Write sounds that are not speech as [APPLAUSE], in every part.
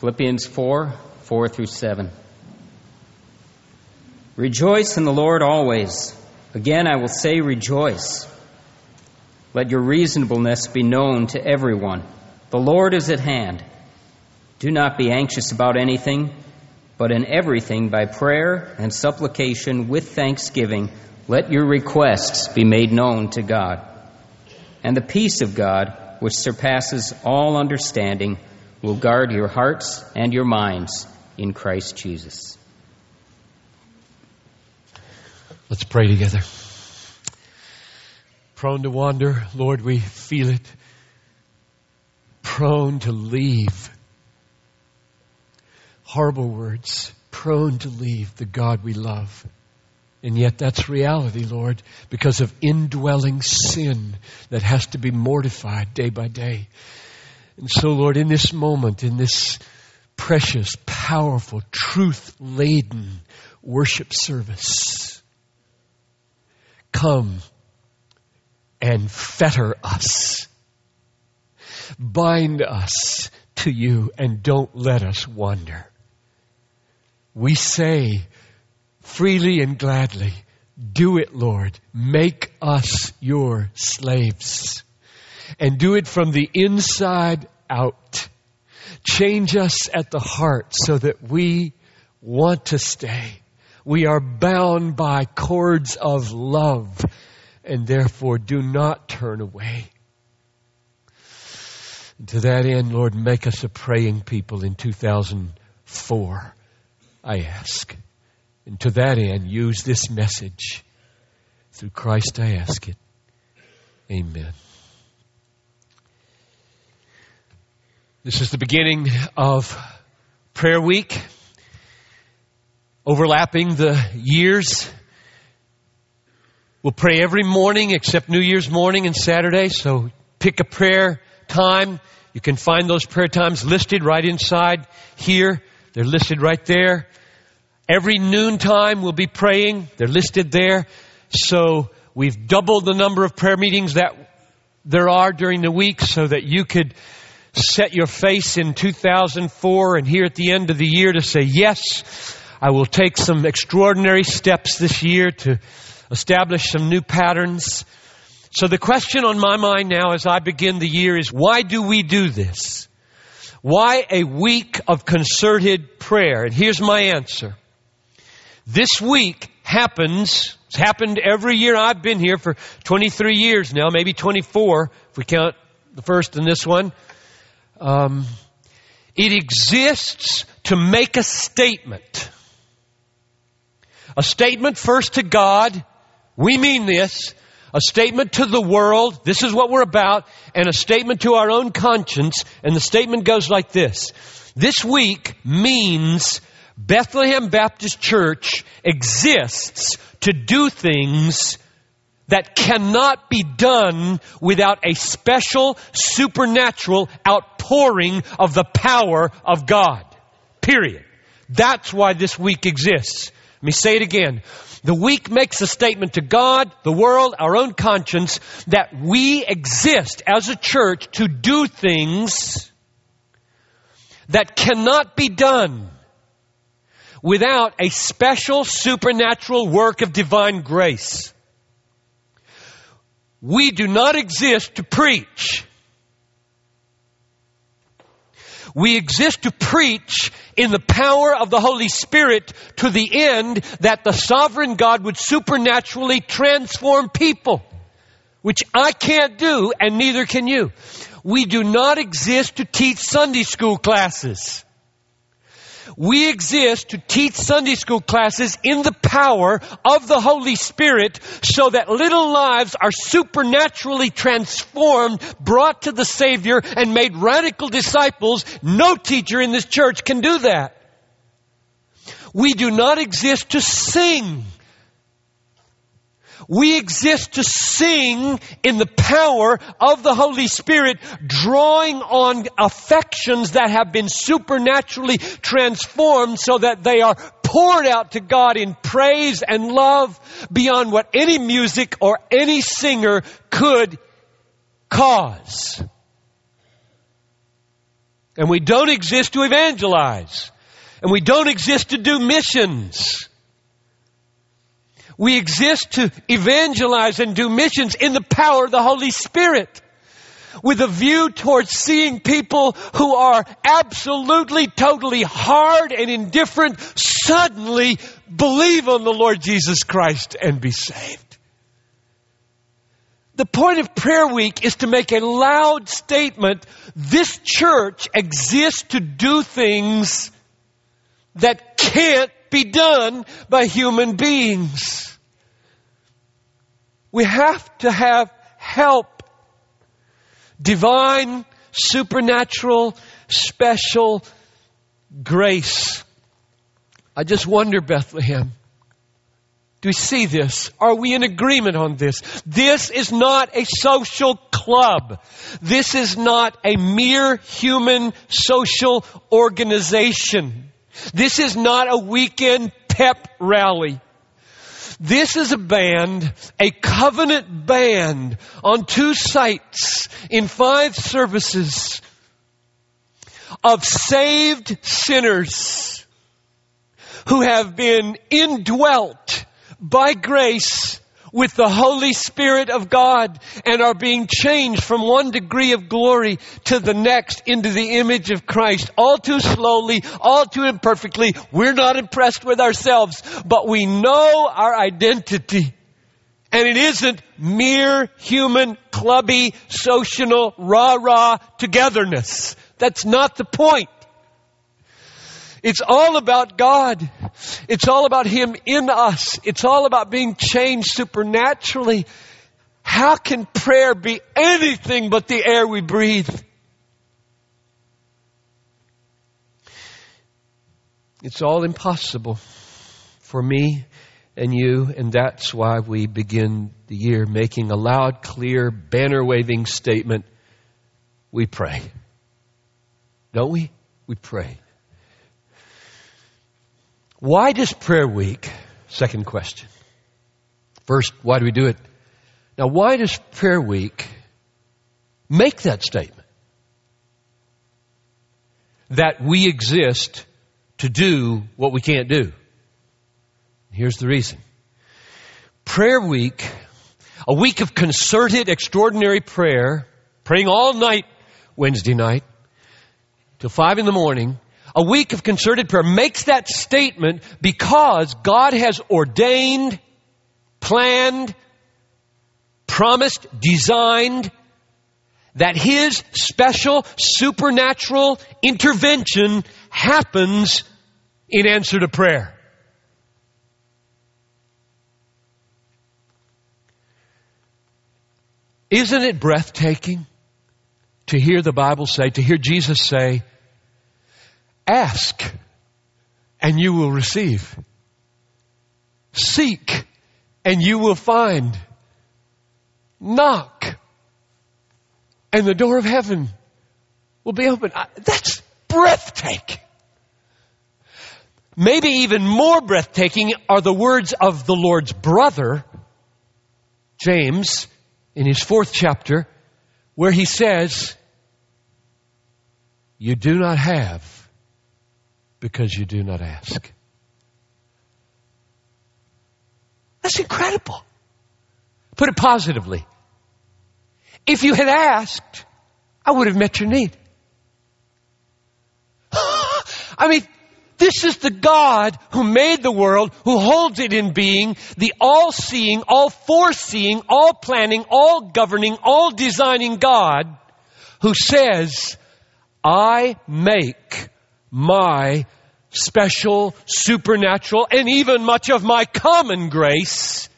Philippians 4 4 through 7. Rejoice in the Lord always. Again, I will say rejoice. Let your reasonableness be known to everyone. The Lord is at hand. Do not be anxious about anything, but in everything by prayer and supplication with thanksgiving, let your requests be made known to God. And the peace of God, which surpasses all understanding, will guard your hearts and your minds in Christ Jesus. Let's pray together. Prone to wander, Lord, we feel it. Prone to leave. Horrible words. Prone to leave the God we love. And yet that's reality, Lord, because of indwelling sin that has to be mortified day by day. And so, Lord, in this moment, in this precious, powerful, truth laden worship service, come and fetter us. Bind us to you and don't let us wander. We say freely and gladly, do it, Lord. Make us your slaves. And do it from the inside out. Change us at the heart so that we want to stay. We are bound by cords of love and therefore do not turn away. To that end, Lord, make us a praying people in 2004, I ask. And to that end, use this message. Through Christ I ask it. Amen. This is the beginning of prayer week, overlapping the years. We'll pray every morning except New Year's morning and Saturday, so pick a prayer time. You can find those prayer times listed right inside here. They're listed right there. Every noontime we'll be praying. They're listed there. So we've doubled the number of prayer meetings that there are during the week so that you could set your face in 2004 and here at the end of the year to say, yes, I will take some extraordinary steps this year to establish some new patterns. So the question on my mind now as I begin the year is, why do we do this? Why a week of concerted prayer? And here's my answer. This week happens, it's happened every year I've been here for 23 years now, maybe 24 if we count the first and this one. Um, it exists to make a statement. A statement first to God. We mean this. A statement to the world. This is what we're about. And a statement to our own conscience. And the statement goes like this. This week means Bethlehem Baptist Church exists to do things that cannot be done without a special supernatural outpouring of the power of God. Period. That's why this week exists. Let me say it again. The week makes a statement to God, the world, our own conscience that we exist as a church to do things that cannot be done without a special supernatural work of divine grace. We do not exist to preach. We exist to preach in the power of the Holy Spirit to the end that the sovereign God would supernaturally transform people, which I can't do and neither can you. We do not exist to teach Sunday school classes. We exist to teach Sunday school classes in the power of the Holy Spirit so that little lives are supernaturally transformed, brought to the Savior, and made radical disciples. No teacher in this church can do that. We do not exist to sing. We exist to sing in the power of the Holy Spirit, drawing on affections that have been supernaturally transformed so that they are poured out to God in praise and love beyond what any music or any singer could cause. And we don't exist to evangelize. And we don't exist to do missions. We exist to evangelize and do missions in the power of the Holy Spirit with a view towards seeing people who are absolutely, totally hard and indifferent suddenly believe on the Lord Jesus Christ and be saved. The point of prayer week is to make a loud statement. This church exists to do things that can't be done by human beings. We have to have help. Divine, supernatural, special grace. I just wonder, Bethlehem, do we see this? Are we in agreement on this? This is not a social club. This is not a mere human social organization. This is not a weekend pep rally. This is a band, a covenant band on two sites in five services of saved sinners who have been indwelt by grace with the Holy Spirit of God and are being changed from one degree of glory to the next into the image of Christ. All too slowly, all too imperfectly. We're not impressed with ourselves, but we know our identity. And it isn't mere human, clubby, social, rah-rah togetherness. That's not the point. It's all about God. It's all about Him in us. It's all about being changed supernaturally. How can prayer be anything but the air we breathe? It's all impossible for me and you, and that's why we begin the year making a loud, clear, banner waving statement. We pray. Don't we? We pray. Why does prayer week? Second question. First, why do we do it? Now, why does prayer week make that statement? That we exist to do what we can't do. Here's the reason. Prayer week, a week of concerted, extraordinary prayer, praying all night Wednesday night till five in the morning, a week of concerted prayer makes that statement because God has ordained, planned, promised, designed that His special supernatural intervention happens in answer to prayer. Isn't it breathtaking to hear the Bible say, to hear Jesus say, Ask and you will receive. Seek and you will find. Knock and the door of heaven will be open. That's breathtaking. Maybe even more breathtaking are the words of the Lord's brother, James, in his fourth chapter, where he says, You do not have because you do not ask. That's incredible. Put it positively. If you had asked, I would have met your need. [GASPS] I mean, this is the God who made the world, who holds it in being, the all-seeing, all-foreseeing, all-planning, all-governing, all-designing God who says, I make my special, supernatural, and even much of my common grace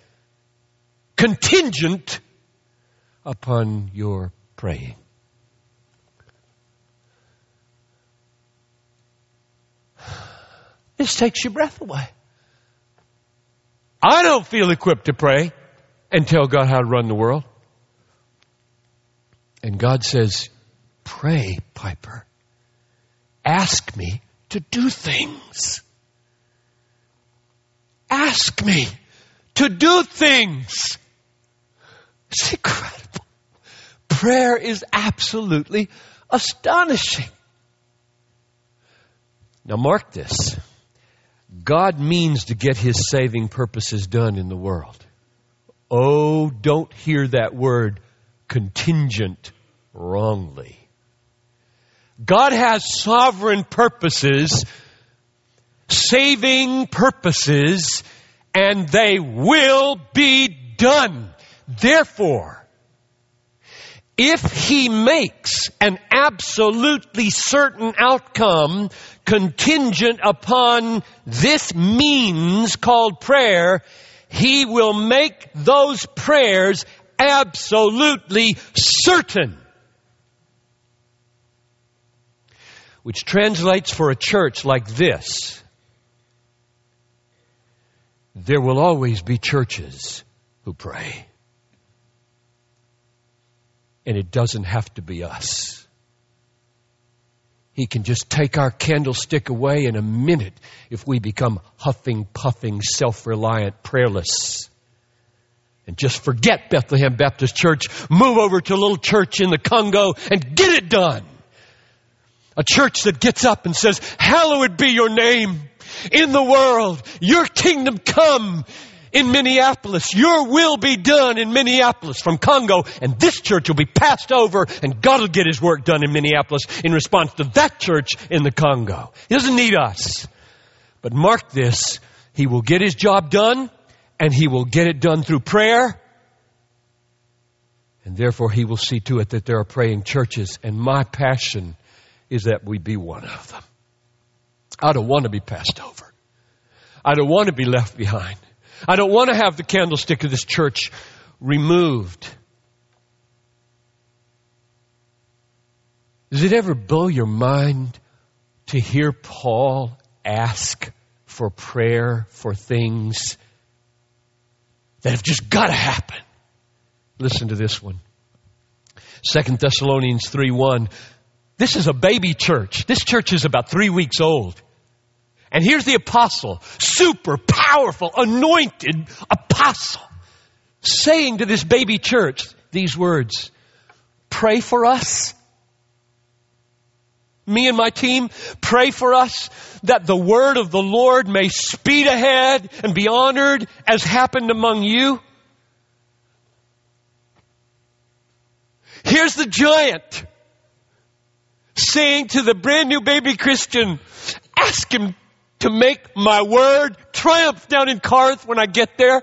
contingent upon your praying. This takes your breath away. I don't feel equipped to pray and tell God how to run the world. And God says, Pray, Piper. Ask me to do things. Ask me to do things. It's incredible. Prayer is absolutely astonishing. Now, mark this God means to get his saving purposes done in the world. Oh, don't hear that word contingent wrongly. God has sovereign purposes, saving purposes, and they will be done. Therefore, if he makes an absolutely certain outcome contingent upon this means called prayer, he will make those prayers absolutely certain. Which translates for a church like this. There will always be churches who pray. And it doesn't have to be us. He can just take our candlestick away in a minute if we become huffing, puffing, self-reliant, prayerless. And just forget Bethlehem Baptist Church, move over to a little church in the Congo and get it done. A church that gets up and says, hallowed be your name in the world. Your kingdom come in Minneapolis. Your will be done in Minneapolis from Congo, and this church will be passed over, and God will get his work done in Minneapolis in response to that church in the Congo. He doesn't need us. But mark this, he will get his job done, and he will get it done through prayer, and therefore he will see to it that there are praying churches, and my passion is that we be one of them. I don't want to be passed over. I don't want to be left behind. I don't want to have the candlestick of this church removed. Does it ever blow your mind to hear Paul ask for prayer for things that have just got to happen? Listen to this one. Second Thessalonians 3 1. This is a baby church. This church is about three weeks old. And here's the apostle, super powerful, anointed apostle, saying to this baby church these words, pray for us. Me and my team, pray for us that the word of the Lord may speed ahead and be honored as happened among you. Here's the giant saying to the brand new baby Christian, ask him to make my word triumph down in Corinth when I get there,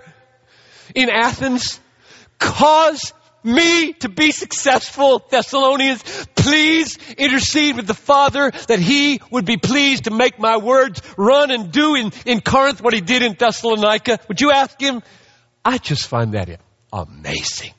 in Athens. Cause me to be successful, Thessalonians. Please intercede with the Father that He would be pleased to make my words run and do in, in Corinth what He did in Thessalonica. Would you ask Him? I just find that amazing.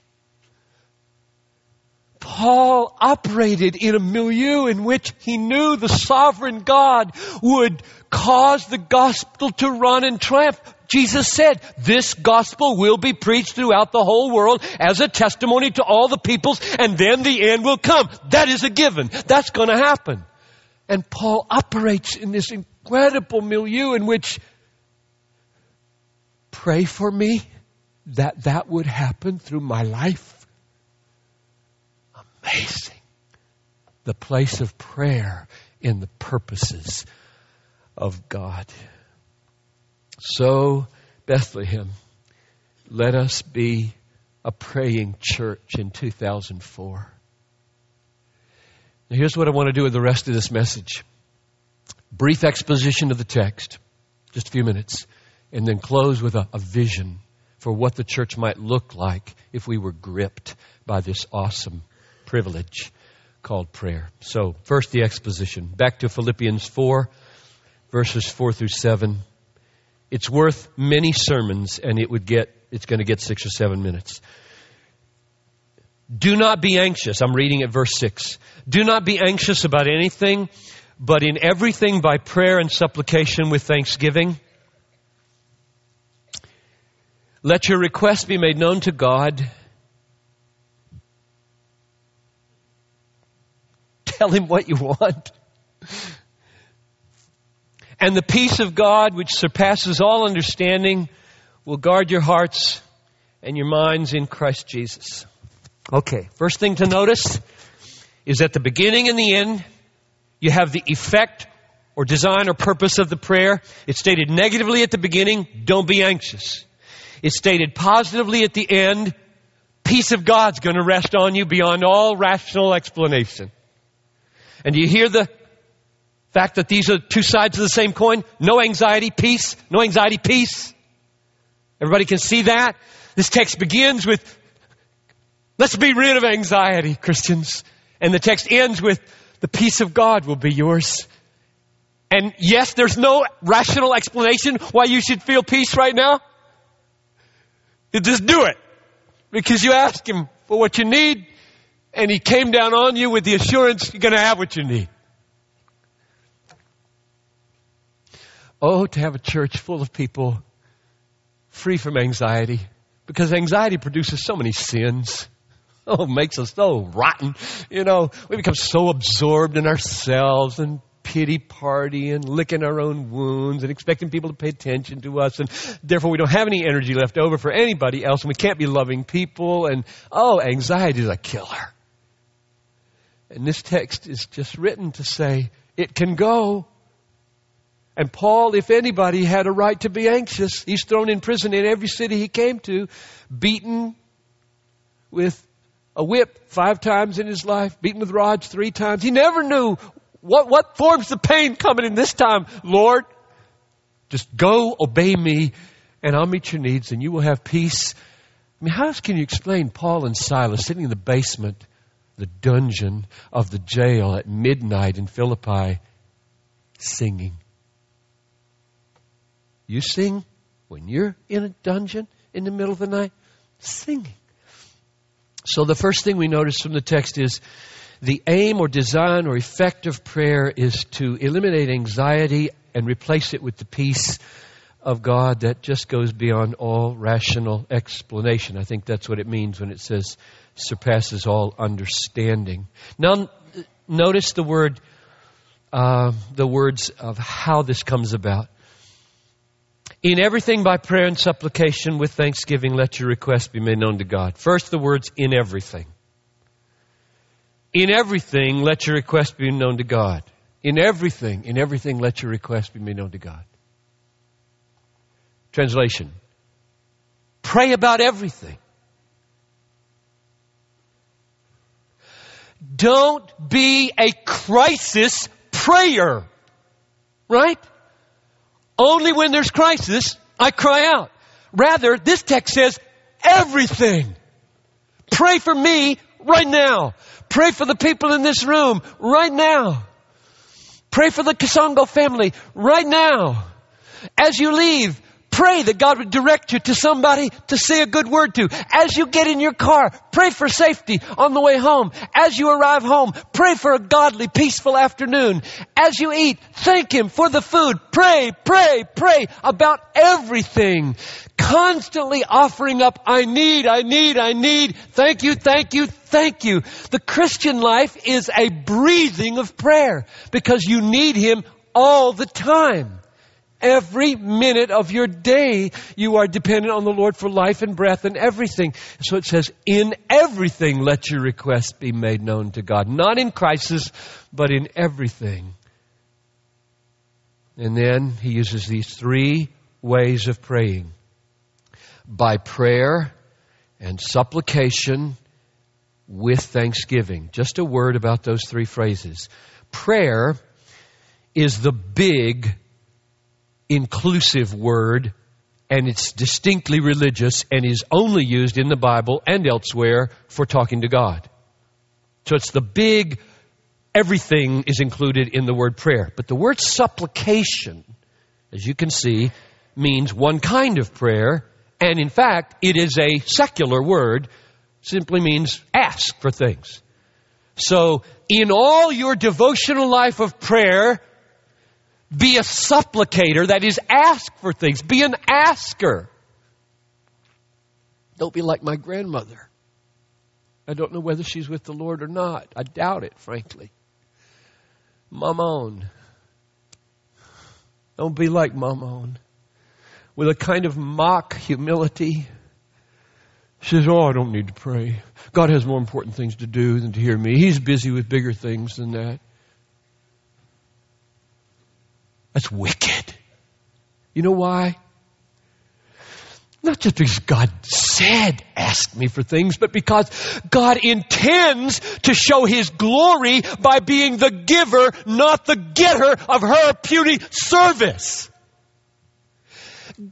Paul operated in a milieu in which he knew the sovereign God would cause the gospel to run and triumph. Jesus said, this gospel will be preached throughout the whole world as a testimony to all the peoples and then the end will come. That is a given. That's to happen. And Paul operates in this incredible milieu in which pray for me that that would happen through my life amazing. The place of prayer in the purposes of God. So, Bethlehem, let us be a praying church in 2004. Now, here's what I want to do with the rest of this message brief exposition of the text, just a few minutes, and then close with a, a vision for what the church might look like if we were gripped by this awesome privilege called prayer. So, first the exposition. Back to Philippians 4, verses 4 through 7. It's worth many sermons, and it would get, it's going to get six or seven minutes. Do not be anxious. I'm reading at verse 6. Do not be anxious about anything, but in everything by prayer and supplication with thanksgiving. Let your requests be made known to God Tell him what you want. And the peace of God, which surpasses all understanding, will guard your hearts and your minds in Christ Jesus. Okay, first thing to notice is at the beginning and the end, you have the effect or design or purpose of the prayer. It's stated negatively at the beginning, don't be anxious. It's stated positively at the end, peace of God's going to rest on you beyond all rational explanation. And do you hear the fact that these are two sides of the same coin? No anxiety, peace. No anxiety, peace. Everybody can see that? This text begins with, let's be rid of anxiety, Christians. And the text ends with, the peace of God will be yours. And yes, there's no rational explanation why you should feel peace right now. You just do it. Because you ask Him for what you need, and He came down on you with the assurance you're going to have what you need. Oh, to have a church full of people free from anxiety. Because anxiety produces so many sins. [LAUGHS] Oh, makes us so rotten. You know, we become so absorbed in ourselves and pity party and licking our own wounds and expecting people to pay attention to us and therefore we don't have any energy left over for anybody else and we can't be loving people and oh anxiety is a killer and this text is just written to say it can go and Paul, if anybody, had a right to be anxious. He's thrown in prison in every city he came to, beaten with a whip five times in his life, beaten with rods three times. He never knew what, what form's the pain coming in this time, Lord? Just go, obey me, and I'll meet your needs, and you will have peace. I mean, how else can you explain Paul and Silas sitting in the basement, the dungeon of the jail at midnight in Philippi, singing? You sing when you're in a dungeon in the middle of the night? Singing. So the first thing we notice from the text is the aim or design or effect of prayer is to eliminate anxiety and replace it with the peace of God that just goes beyond all rational explanation. I think that's what it means when it says surpasses all understanding. Now, notice the word, uh, the words of how this comes about. In everything by prayer and supplication with thanksgiving, let your requests be made known to God. First, the words in everything. In everything, let your request be known to God. In everything, in everything, let your request be made known to God. Translation. Pray about everything. Don't be a crisis prayer. Right? Only when there's crisis, I cry out. Rather, this text says everything. Pray for me right now. Pray for the people in this room right now. Pray for the Kasongo family right now. As you leave, Pray that God would direct you to somebody to say a good word to. As you get in your car, pray for safety on the way home. As you arrive home, pray for a godly, peaceful afternoon. As you eat, thank Him for the food. Pray, pray, pray about everything. Constantly offering up, I need, I need, I need. Thank you, thank you, thank you. The Christian life is a breathing of prayer because you need Him all the time. Every minute of your day, you are dependent on the Lord for life and breath and everything. So it says, in everything, let your requests be made known to God. Not in crisis, but in everything. And then he uses these three ways of praying by prayer and supplication with thanksgiving. Just a word about those three phrases. Prayer is the big inclusive word and it's distinctly religious and is only used in the Bible and elsewhere for talking to God. So it's the big, everything is included in the word prayer. But the word supplication, as you can see, means one kind of prayer, and in fact, it is a secular word, simply means ask for things. So, in all your devotional life of prayer, be a supplicator, that is, ask for things. Be an asker. Don't be like my grandmother. I don't know whether she's with the Lord or not. I doubt it, frankly. Mammon. Don't be like Mammon. With a kind of mock humility. She says, Oh, I don't need to pray. God has more important things to do than to hear me. He's busy with bigger things than that. That's wicked. You know why? Not just because God said, ask me for things, but because God intends to show His glory by being the giver, not the getter of her puny service.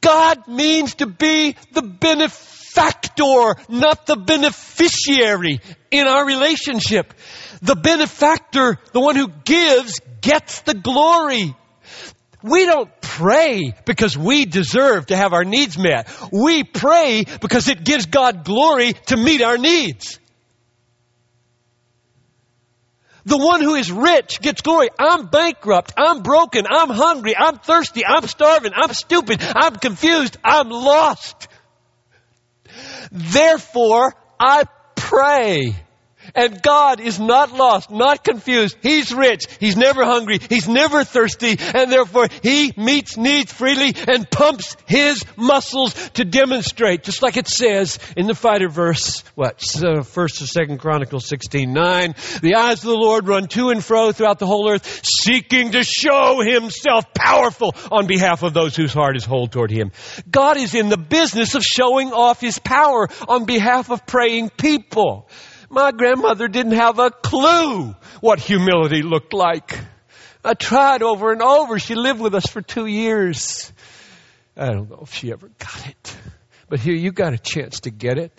God means to be the benefactor, not the beneficiary in our relationship. The benefactor, the one who gives, gets the glory. We don't pray because we deserve to have our needs met. We pray because it gives God glory to meet our needs. The one who is rich gets glory. I'm bankrupt. I'm broken. I'm hungry. I'm thirsty. I'm starving. I'm stupid. I'm confused. I'm lost. Therefore, I pray. And God is not lost, not confused. He's rich. He's never hungry. He's never thirsty. And therefore, He meets needs freely and pumps His muscles to demonstrate. Just like it says in the fighter verse, what, uh, first or second Chronicles 16, 9. The eyes of the Lord run to and fro throughout the whole earth, seeking to show Himself powerful on behalf of those whose heart is whole toward Him. God is in the business of showing off His power on behalf of praying people. My grandmother didn't have a clue what humility looked like. I tried over and over. She lived with us for two years. I don't know if she ever got it. But here, you got a chance to get it.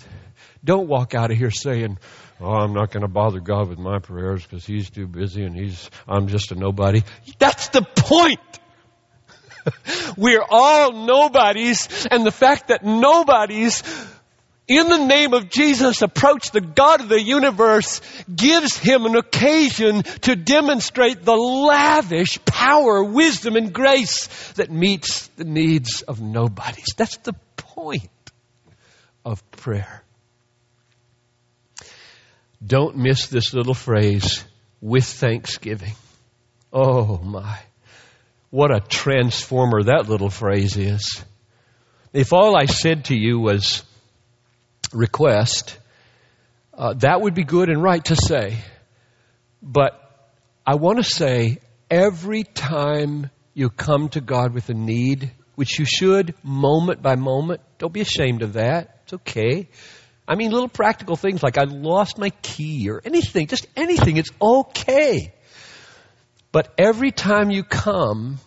Don't walk out of here saying, Oh, I'm not going to bother God with my prayers because He's too busy and He's, I'm just a nobody. That's the point. [LAUGHS] We're all nobodies and the fact that nobodies in the name of Jesus approach the God of the universe gives him an occasion to demonstrate the lavish power, wisdom, and grace that meets the needs of nobodies. That's the point of prayer. Don't miss this little phrase, with thanksgiving. Oh my. What a transformer that little phrase is. If all I said to you was, request, uh, that would be good and right to say. But I want to say every time you come to God with a need, which you should moment by moment, don't be ashamed of that. It's okay. I mean, little practical things like I lost my key or anything, just anything, it's okay. But every time you come,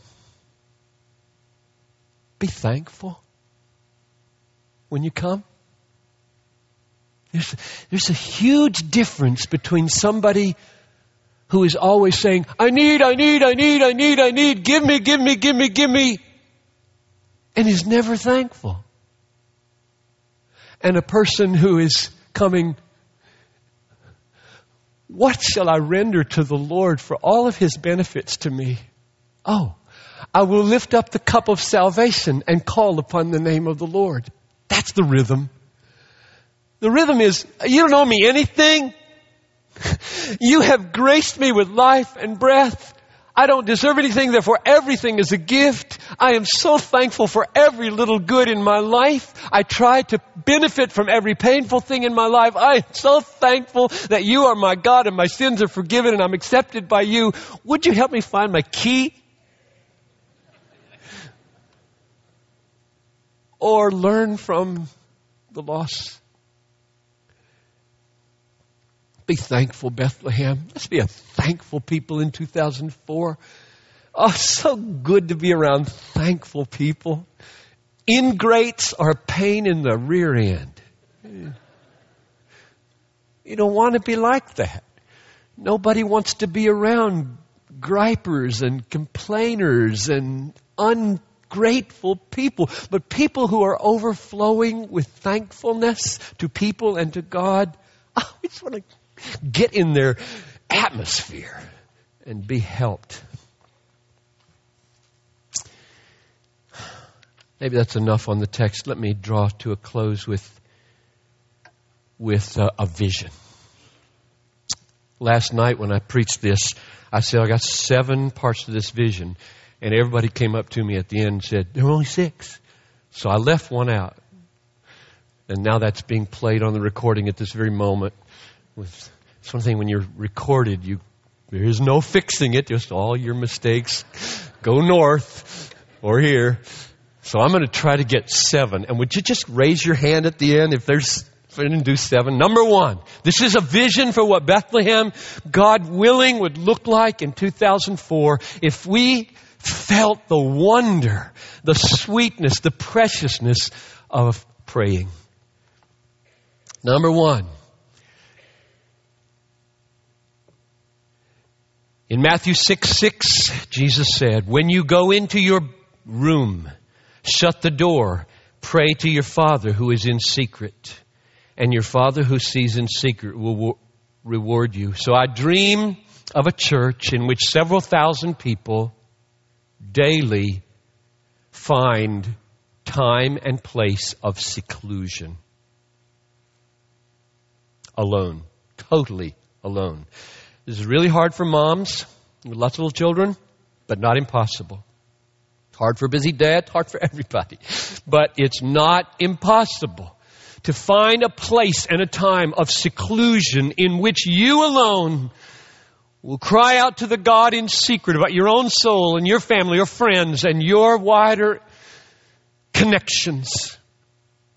be thankful when you come. There's, there's a huge difference between somebody who is always saying, I need, I need, I need, I need, I need, give me, give me, give me, give me, and is never thankful. And a person who is coming, what shall I render to the Lord for all of his benefits to me? Oh, I will lift up the cup of salvation and call upon the name of the Lord. That's the rhythm. The rhythm is, you don't owe me anything. [LAUGHS] You have graced me with life and breath. I don't deserve anything, therefore everything is a gift. I am so thankful for every little good in my life. I try to benefit from every painful thing in my life. I am so thankful that you are my God and my sins are forgiven and I'm accepted by you. Would you help me find my key? Or learn from the lost be thankful, Bethlehem. Let's be a thankful people in 2004. Oh, so good to be around thankful people. Ingrates are pain in the rear end. You don't want to be like that. Nobody wants to be around gripers and complainers and ungrateful people, but people who are overflowing with thankfulness to people and to God. Oh, we just want to get in their atmosphere and be helped. Maybe that's enough on the text. Let me draw to a close with, with uh, a vision. Last night when I preached this, I said, I got seven parts to this vision. And everybody came up to me at the end and said, there are only six. So I left one out. And now that's being played on the recording at this very moment with it's one thing when you're recorded, you There is no fixing it, just all your mistakes go north or here. So I'm going to try to get seven. And would you just raise your hand at the end if there's, if I didn't do seven? Number one, this is a vision for what Bethlehem, God willing, would look like in 2004 if we felt the wonder, the sweetness, the preciousness of praying. Number one, in Matthew 6 6, Jesus said, When you go into your room, shut the door, pray to your Father who is in secret, and your Father who sees in secret will reward you. So I dream of a church in which several thousand people daily find time and place of seclusion. Alone. Totally alone. This is really hard for moms with lots of little children, but not impossible. Hard for busy dad, hard for everybody. But it's not impossible to find a place and a time of seclusion in which you alone will cry out to the God in secret about your own soul and your family, your friends, and your wider connections.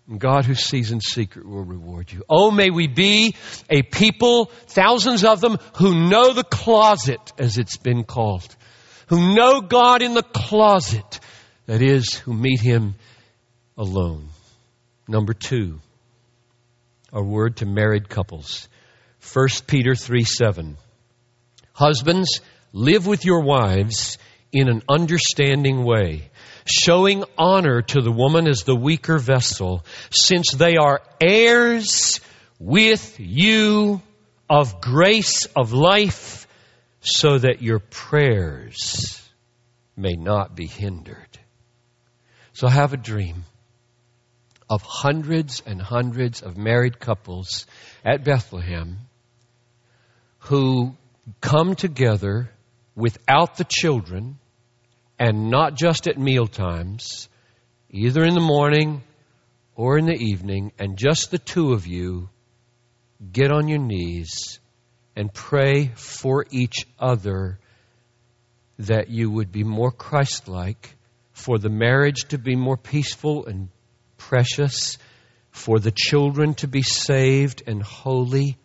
And God who sees in secret will reward you. Oh, may we be a people, thousands of them, who know the closet, as it's been called. Who know God in the closet. That is, who meet Him alone. Number two, a word to married couples. 1 Peter 3 7. Husbands, live with your wives in an understanding way, showing honor to the woman as the weaker vessel, since they are heirs with you of grace of life, so that your prayers may not be hindered. So have a dream of hundreds and hundreds of married couples at Bethlehem who come together without the children and not just at meal times, either in the morning or in the evening, and just the two of you get on your knees and pray for each other that you would be more Christ like, for the marriage to be more peaceful and precious, for the children to be saved and holy,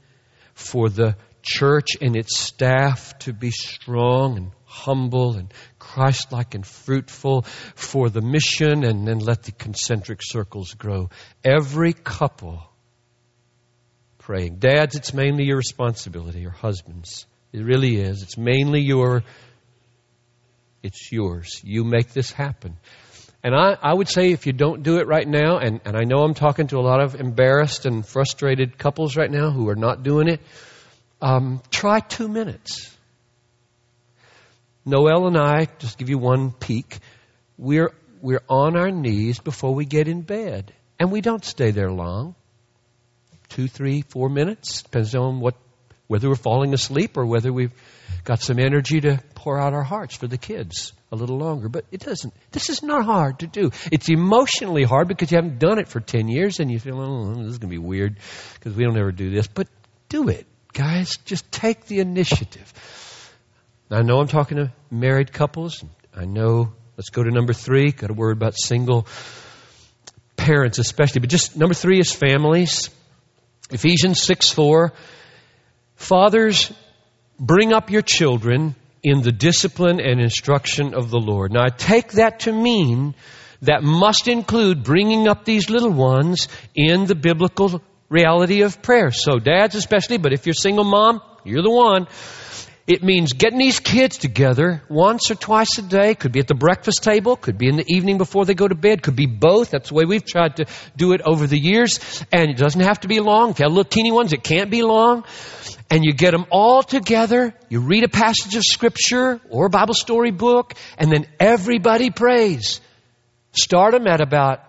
for the church and its staff to be strong and humble and Christ like and fruitful for the mission, and then let the concentric circles grow. Every couple praying. Dads, it's mainly your responsibility, or husbands. It really is. It's mainly your, it's yours. You make this happen. And I, I would say if you don't do it right now, and, and I know I'm talking to a lot of embarrassed and frustrated couples right now who are not doing it, um, try two minutes. Noel and I, just give you one peek, we're, we're on our knees before we get in bed. And we don't stay there long. Two, three, four minutes. Depends on what, whether we're falling asleep or whether we've got some energy to pour out our hearts for the kids a little longer. But it doesn't, this is not hard to do. It's emotionally hard because you haven't done it for 10 years and you feel, oh, this is going to be weird because we don't ever do this. But do it guys, just take the initiative. I know I'm talking to married couples. I know, let's go to number three. Got a word about single parents, especially. But just number three is families. Ephesians 6 4. Fathers, bring up your children in the discipline and instruction of the Lord. Now, I take that to mean that must include bringing up these little ones in the biblical reality of prayer. So dads especially, but if you're single mom, you're the one. It means getting these kids together once or twice a day. Could be at the breakfast table, could be in the evening before they go to bed, could be both. That's the way we've tried to do it over the years. And it doesn't have to be long. If you have little teeny ones, it can't be long. And you get them all together, you read a passage of scripture or a Bible story book, and then everybody prays. Start them at about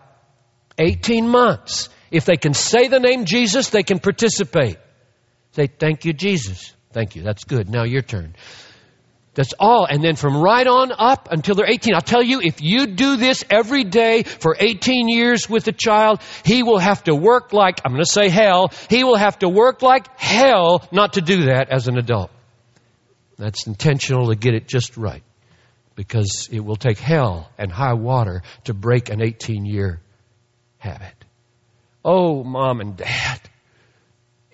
18 months. If they can say the name Jesus, they can participate. Say, thank you, Jesus. Thank you. That's good. Now your turn. That's all. And then from right on up until they're 18, I'll tell you, if you do this every day for 18 years with a child, he will have to work like, I'm going to say hell, he will have to work like hell not to do that as an adult. That's intentional to get it just right because it will take hell and high water to break an 18 year habit. Oh, mom and dad,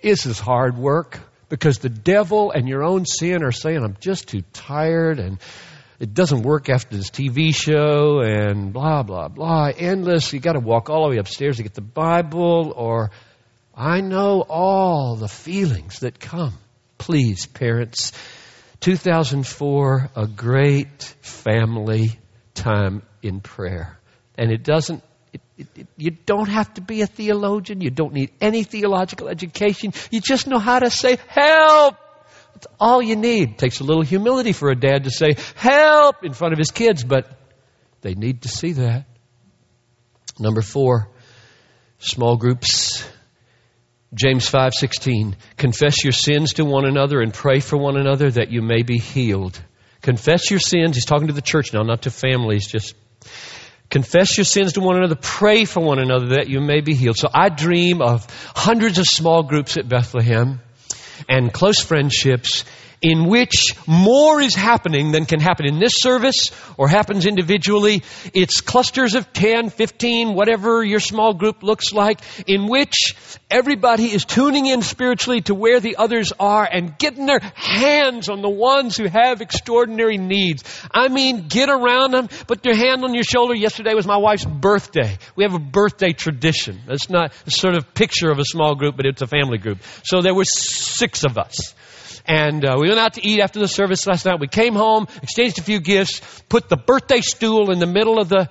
this is hard work because the devil and your own sin are saying, I'm just too tired and it doesn't work after this TV show and blah, blah, blah. Endless. You got to walk all the way upstairs to get the Bible or I know all the feelings that come. Please, parents, 2004, a great family time in prayer. And it doesn't, it, it, you don't have to be a theologian. You don't need any theological education. You just know how to say, help! That's all you need. It takes a little humility for a dad to say, help! in front of his kids, but they need to see that. Number four, small groups James 5:16 Confess your sins to one another and pray for one another that you may be healed. Confess your sins. He's talking to the church now, not to families, just confess your sins to one another, pray for one another that you may be healed. So I dream of hundreds of small groups at Bethlehem and close friendships in which more is happening than can happen in this service or happens individually. It's clusters of 10, 15, whatever your small group looks like, in which everybody is tuning in spiritually to where the others are and getting their hands on the ones who have extraordinary needs. I mean, get around them, put your hand on your shoulder. Yesterday was my wife's birthday. We have a birthday tradition. It's not a sort of picture of a small group, but it's a family group. So there were six of us. And uh, we went out to eat after the service last night. We came home, exchanged a few gifts, put the birthday stool in the middle of the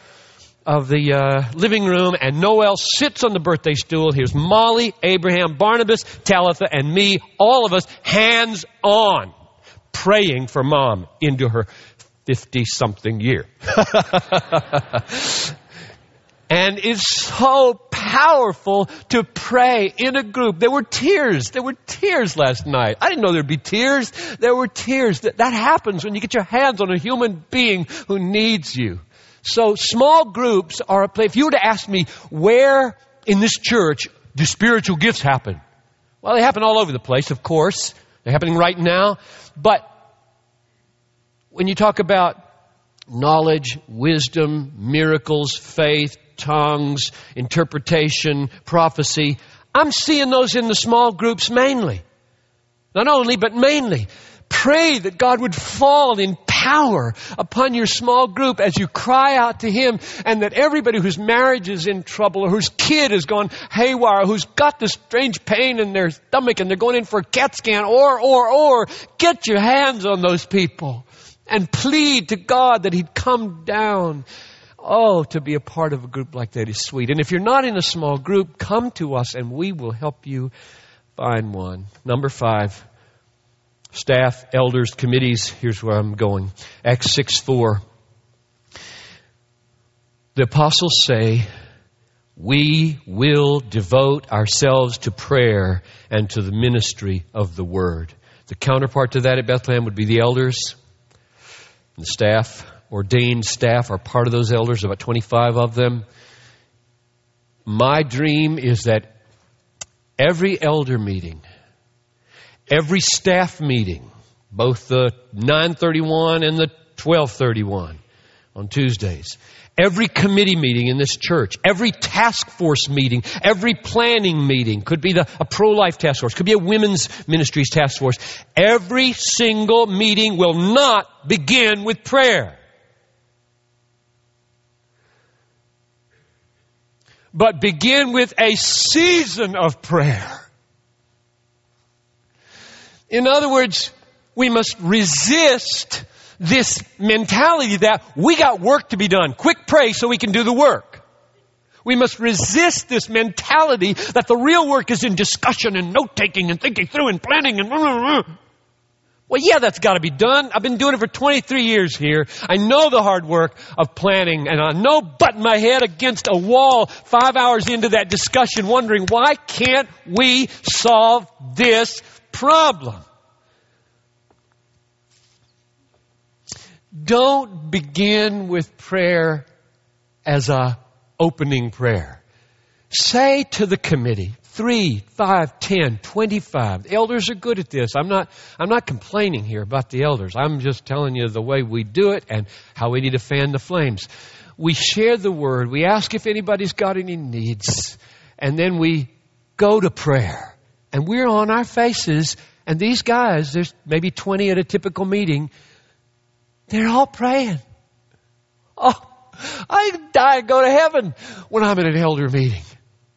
of the uh, living room, and Noel sits on the birthday stool. Here's Molly, Abraham, Barnabas, Talitha, and me, all of us, hands on, praying for mom into her 50 something year. [LAUGHS] And it's so powerful to pray in a group. There were tears. There were tears last night. I didn't know there'd be tears. There were tears. That, that happens when you get your hands on a human being who needs you. So small groups are a place. If you were to ask me where in this church do spiritual gifts happen? Well, they happen all over the place, of course. They're happening right now. But when you talk about knowledge, wisdom, miracles, faith, tongues, interpretation, prophecy. I'm seeing those in the small groups mainly. Not only, but mainly. Pray that God would fall in power upon your small group as you cry out to Him and that everybody whose marriage is in trouble or whose kid has gone haywire, who's got this strange pain in their stomach and they're going in for a CAT scan or, or, or, get your hands on those people and plead to God that He'd come down Oh, to be a part of a group like that is sweet. And if you're not in a small group, come to us and we will help you find one. Number five, staff, elders, committees. Here's where I'm going. Acts 6 4. The apostles say, we will devote ourselves to prayer and to the ministry of the word. The counterpart to that at Bethlehem would be the elders and the staff ordained staff are part of those elders, about 25 of them. My dream is that every elder meeting, every staff meeting, both the 931 and the 1231 on Tuesdays, Every committee meeting in this church, every task force meeting, every planning meeting, could be the, a pro-life task force, could be a women's ministries task force. Every single meeting will not begin with prayer. But begin with a season of prayer. In other words, we must resist this mentality that we got work to be done. Quick pray so we can do the work. We must resist this mentality that the real work is in discussion and note taking and thinking through and planning and well, yeah, that's got to be done. I've been doing it for 23 years here. I know the hard work of planning and I know butting my head against a wall five hours into that discussion wondering why can't we solve this problem? Don't begin with prayer as a opening prayer. Say to the committee, three, five, ten, twenty-five. The elders are good at this. I'm not, I'm not complaining here about the elders. I'm just telling you the way we do it and how we need to fan the flames. We share the word. We ask if anybody's got any needs. And then we go to prayer. And we're on our faces. And these guys, there's maybe 20 at a typical meeting, they're all praying. Oh, I die and go to heaven when I'm at an elder meeting.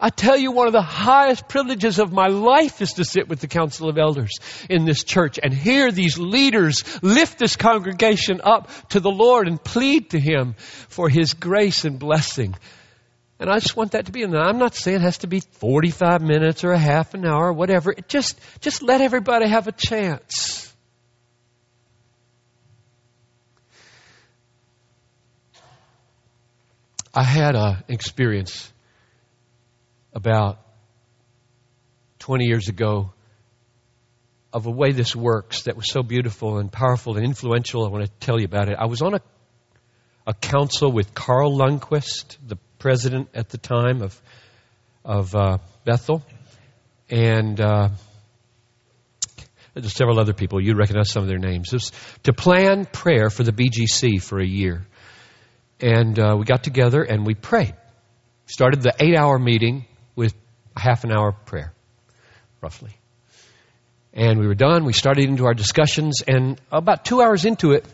I tell you, one of the highest privileges of my life is to sit with the council of elders in this church and hear these leaders lift this congregation up to the Lord and plead to Him for His grace and blessing. And I just want that to be, and I'm not saying it has to be 45 minutes or a half an hour or whatever. It just, just let everybody have a chance. I had an experience about 20 years ago of a way this works that was so beautiful and powerful and influential. I want to tell you about it. I was on a, a council with Carl Lundquist, the president at the time of, of uh, Bethel, and uh, there's several other people. You recognize some of their names. It was to plan prayer for the BGC for a year. And uh, we got together and we prayed. Started the eight hour meeting with a half an hour prayer, roughly. And we were done. We started into our discussions. And about two hours into it,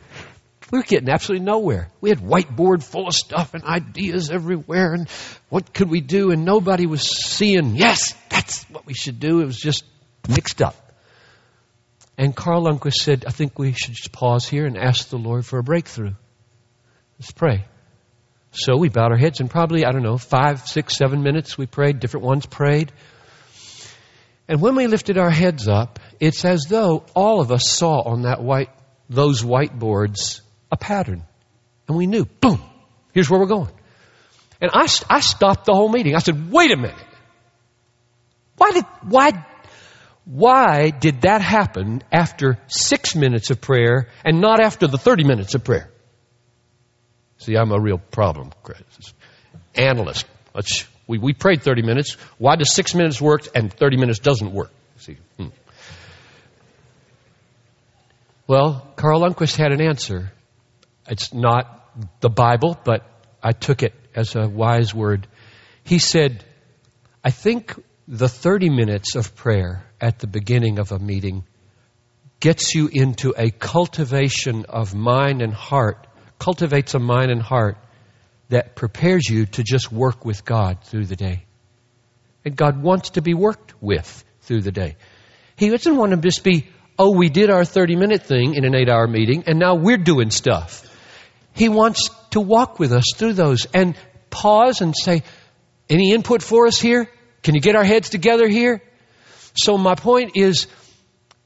we were getting absolutely nowhere. We had whiteboard full of stuff and ideas everywhere. And what could we do? And nobody was seeing, yes, that's what we should do. It was just mixed up. And Carl Lundquist said, I think we should just pause here and ask the Lord for a breakthrough. Let's pray. So we bowed our heads and probably, I don't know, five, six, seven minutes we prayed. Different ones prayed. And when we lifted our heads up, it's as though all of us saw on that white, those whiteboards a pattern. And we knew, boom, here's where we're going. And I, I stopped the whole meeting. I said, wait a minute. Why did, why, why did that happen after six minutes of prayer and not after the 30 minutes of prayer? See, I'm a real problem. Analyst. Let's, we, we prayed 30 minutes. Why does six minutes work and 30 minutes doesn't work? See, hmm. Well, Carl Lundquist had an answer. It's not the Bible, but I took it as a wise word. He said, I think the 30 minutes of prayer at the beginning of a meeting gets you into a cultivation of mind and heart cultivates a mind and heart that prepares you to just work with God through the day. And God wants to be worked with through the day. He doesn't want to just be, oh, we did our 30 minute thing in an eight hour meeting and now we're doing stuff. He wants to walk with us through those and pause and say, any input for us here? Can you get our heads together here? So my point is,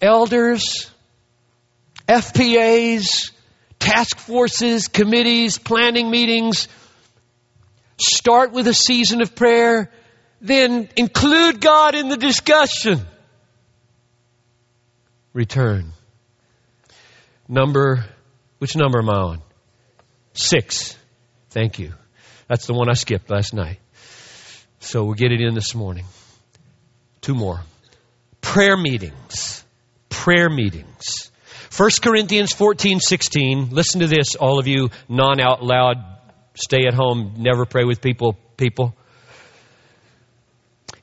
elders, FPAs, task forces, committees, planning meetings. Start with a season of prayer, then include God in the discussion. Return. Number, which number am I on? Six. Thank you. That's the one I skipped last night. So we'll get it in this morning. Two more. Prayer meetings. Prayer meetings. 1 Corinthians 14, 16. Listen to this, all of you non out loud, stay at home, never pray with people, people.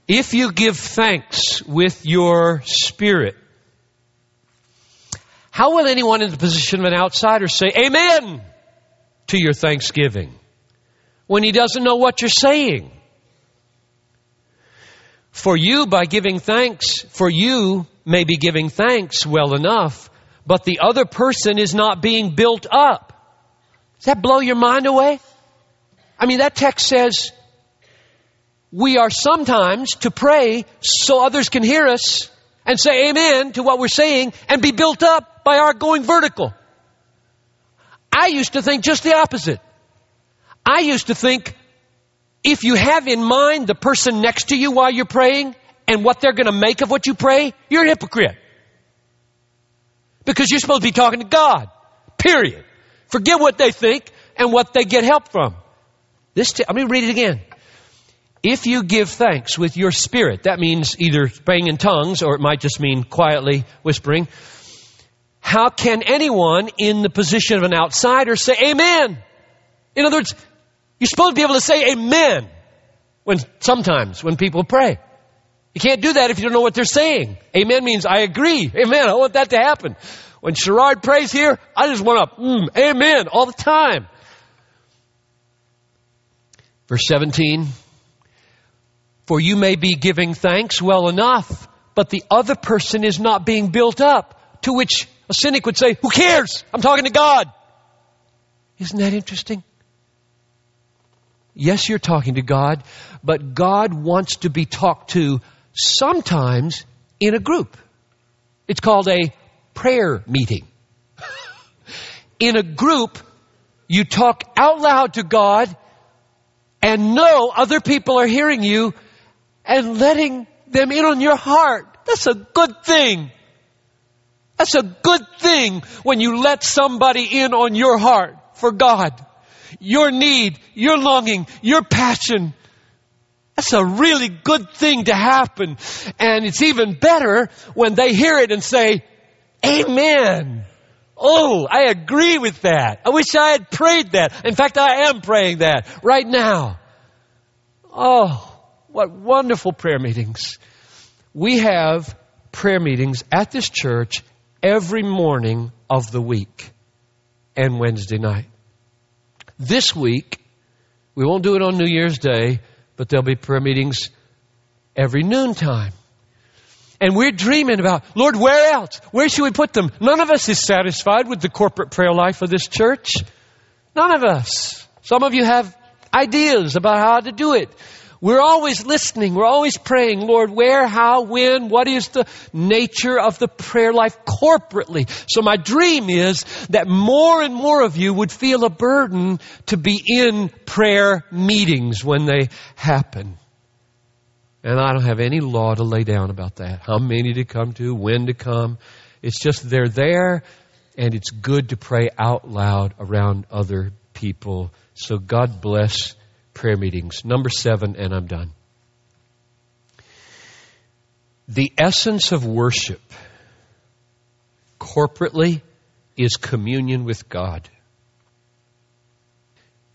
If you give thanks with your spirit, how will anyone in the position of an outsider say amen to your thanksgiving when he doesn't know what you're saying? For you, by giving thanks, for you may be giving thanks well enough, but the other person is not being built up. Does that blow your mind away? I mean, that text says we are sometimes to pray so others can hear us and say amen to what we're saying and be built up by our going vertical. I used to think just the opposite. I used to think if you have in mind the person next to you while you're praying and what they're going to make of what you pray, you're a hypocrite. Because you're supposed to be talking to God. Period. Forget what they think and what they get help from. This, t- let me read it again. if you give thanks with your spirit, that means either praying in tongues or it might just mean quietly whispering. How can anyone in the position of an outsider say amen? In other words, you're supposed to be able to say amen when sometimes when people pray. You can't do that if you don't know what they're saying. Amen means I agree. Amen. I want that to happen. When Sherrod prays here, I just want to, mm, amen, all the time. Verse 17. For you may be giving thanks well enough, but the other person is not being built up. To which a cynic would say, who cares? I'm talking to God. Isn't that interesting? Yes, you're talking to God, but God wants to be talked to sometimes in a group. It's called a prayer meeting. in a group, you talk out loud to God and know other people are hearing you and letting them in on your heart. That's a good thing. That's a good thing when you let somebody in on your heart for God your need, your longing, your passion. That's a really good thing to happen. And it's even better when they hear it and say, Amen. Oh, I agree with that. I wish I had prayed that. In fact, I am praying that right now. Oh, what wonderful prayer meetings. We have prayer meetings at this church every morning of the week and Wednesday night. This week, we won't do it on New Year's Day, but there'll be prayer meetings every noontime. And we're dreaming about, Lord, where else? Where should we put them? None of us is satisfied with the corporate prayer life of this church. None of us. Some of you have ideas about how to do it. We're always listening. We're always praying, Lord, where, how, when, what is the nature of the prayer life corporately? So my dream is that more and more of you would feel a burden to be in prayer meetings when they happen. And I don't have any law to lay down about that. How many to come to, when to come. It's just they're there and it's good to pray out loud around other people. So God bless prayer meetings. Number seven, and I'm done. The essence of worship corporately is communion with God.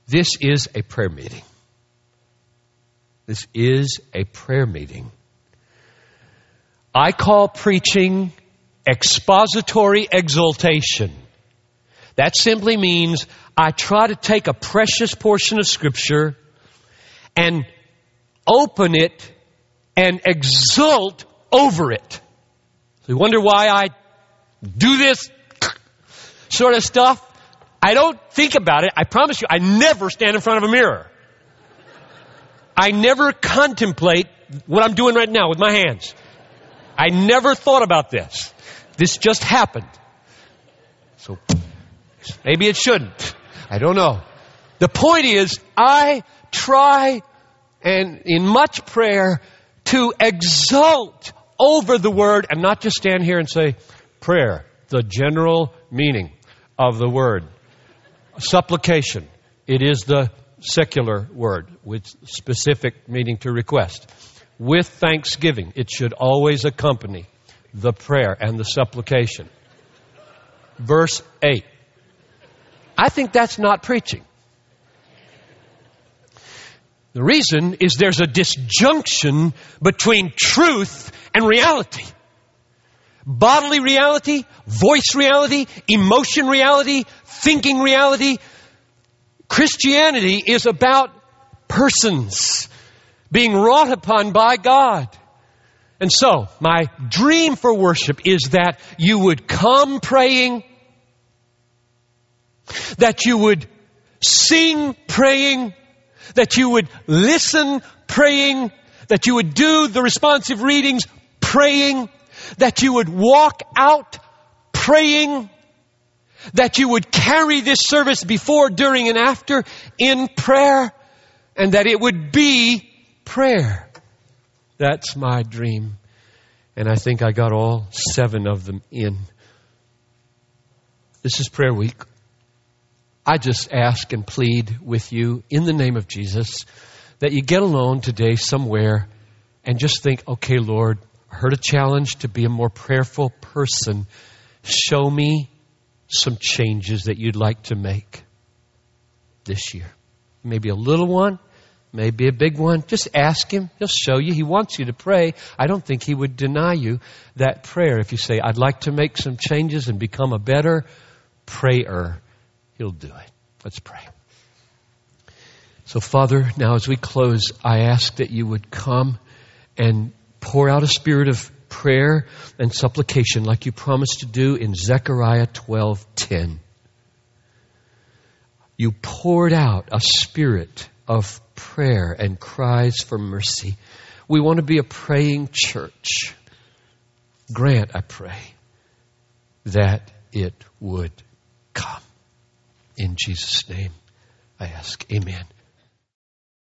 This is a prayer meeting. This is a prayer meeting. I call preaching expository exaltation. That simply means I try to take a precious portion of Scripture and open it and exult over it. So you wonder why I do this sort of stuff? I don't think about it. I promise you, I never stand in front of a mirror. I never contemplate what I'm doing right now with my hands. I never thought about this. This just happened. So maybe it shouldn't. I don't know. The point is, I try and in much prayer to exult over the word and not just stand here and say, prayer, the general meaning of the word. Supplication, it is the secular word with specific meaning to request. With thanksgiving, it should always accompany the prayer and the supplication. Verse 8. I think that's not preaching. The reason is there's a disjunction between truth and reality. Bodily reality, voice reality, emotion reality, thinking reality. Christianity is about persons being wrought upon by God. And so, my dream for worship is that you would come praying, that you would sing praying, that you would listen praying, that you would do the responsive readings praying, that you would walk out praying, that you would carry this service before, during, and after in prayer, and that it would be prayer. That's my dream. And I think I got all seven of them in. This is prayer week. I just ask and plead with you in the name of Jesus that you get alone today somewhere and just think, okay, Lord, I heard a challenge to be a more prayerful person. Show me some changes that you'd like to make this year. Maybe a little one, maybe a big one. Just ask Him. He'll show you. He wants you to pray. I don't think He would deny you that prayer if you say, I'd like to make some changes and become a better prayer. He'll do it. Let's pray. So, Father, now as we close, I ask that you would come and pour out a spirit of prayer and supplication like you promised to do in Zechariah 12:10. You poured out a spirit of prayer and cries for mercy. We want to be a praying church. Grant, I pray, that it would come. In Jesus' name, I ask. Amen.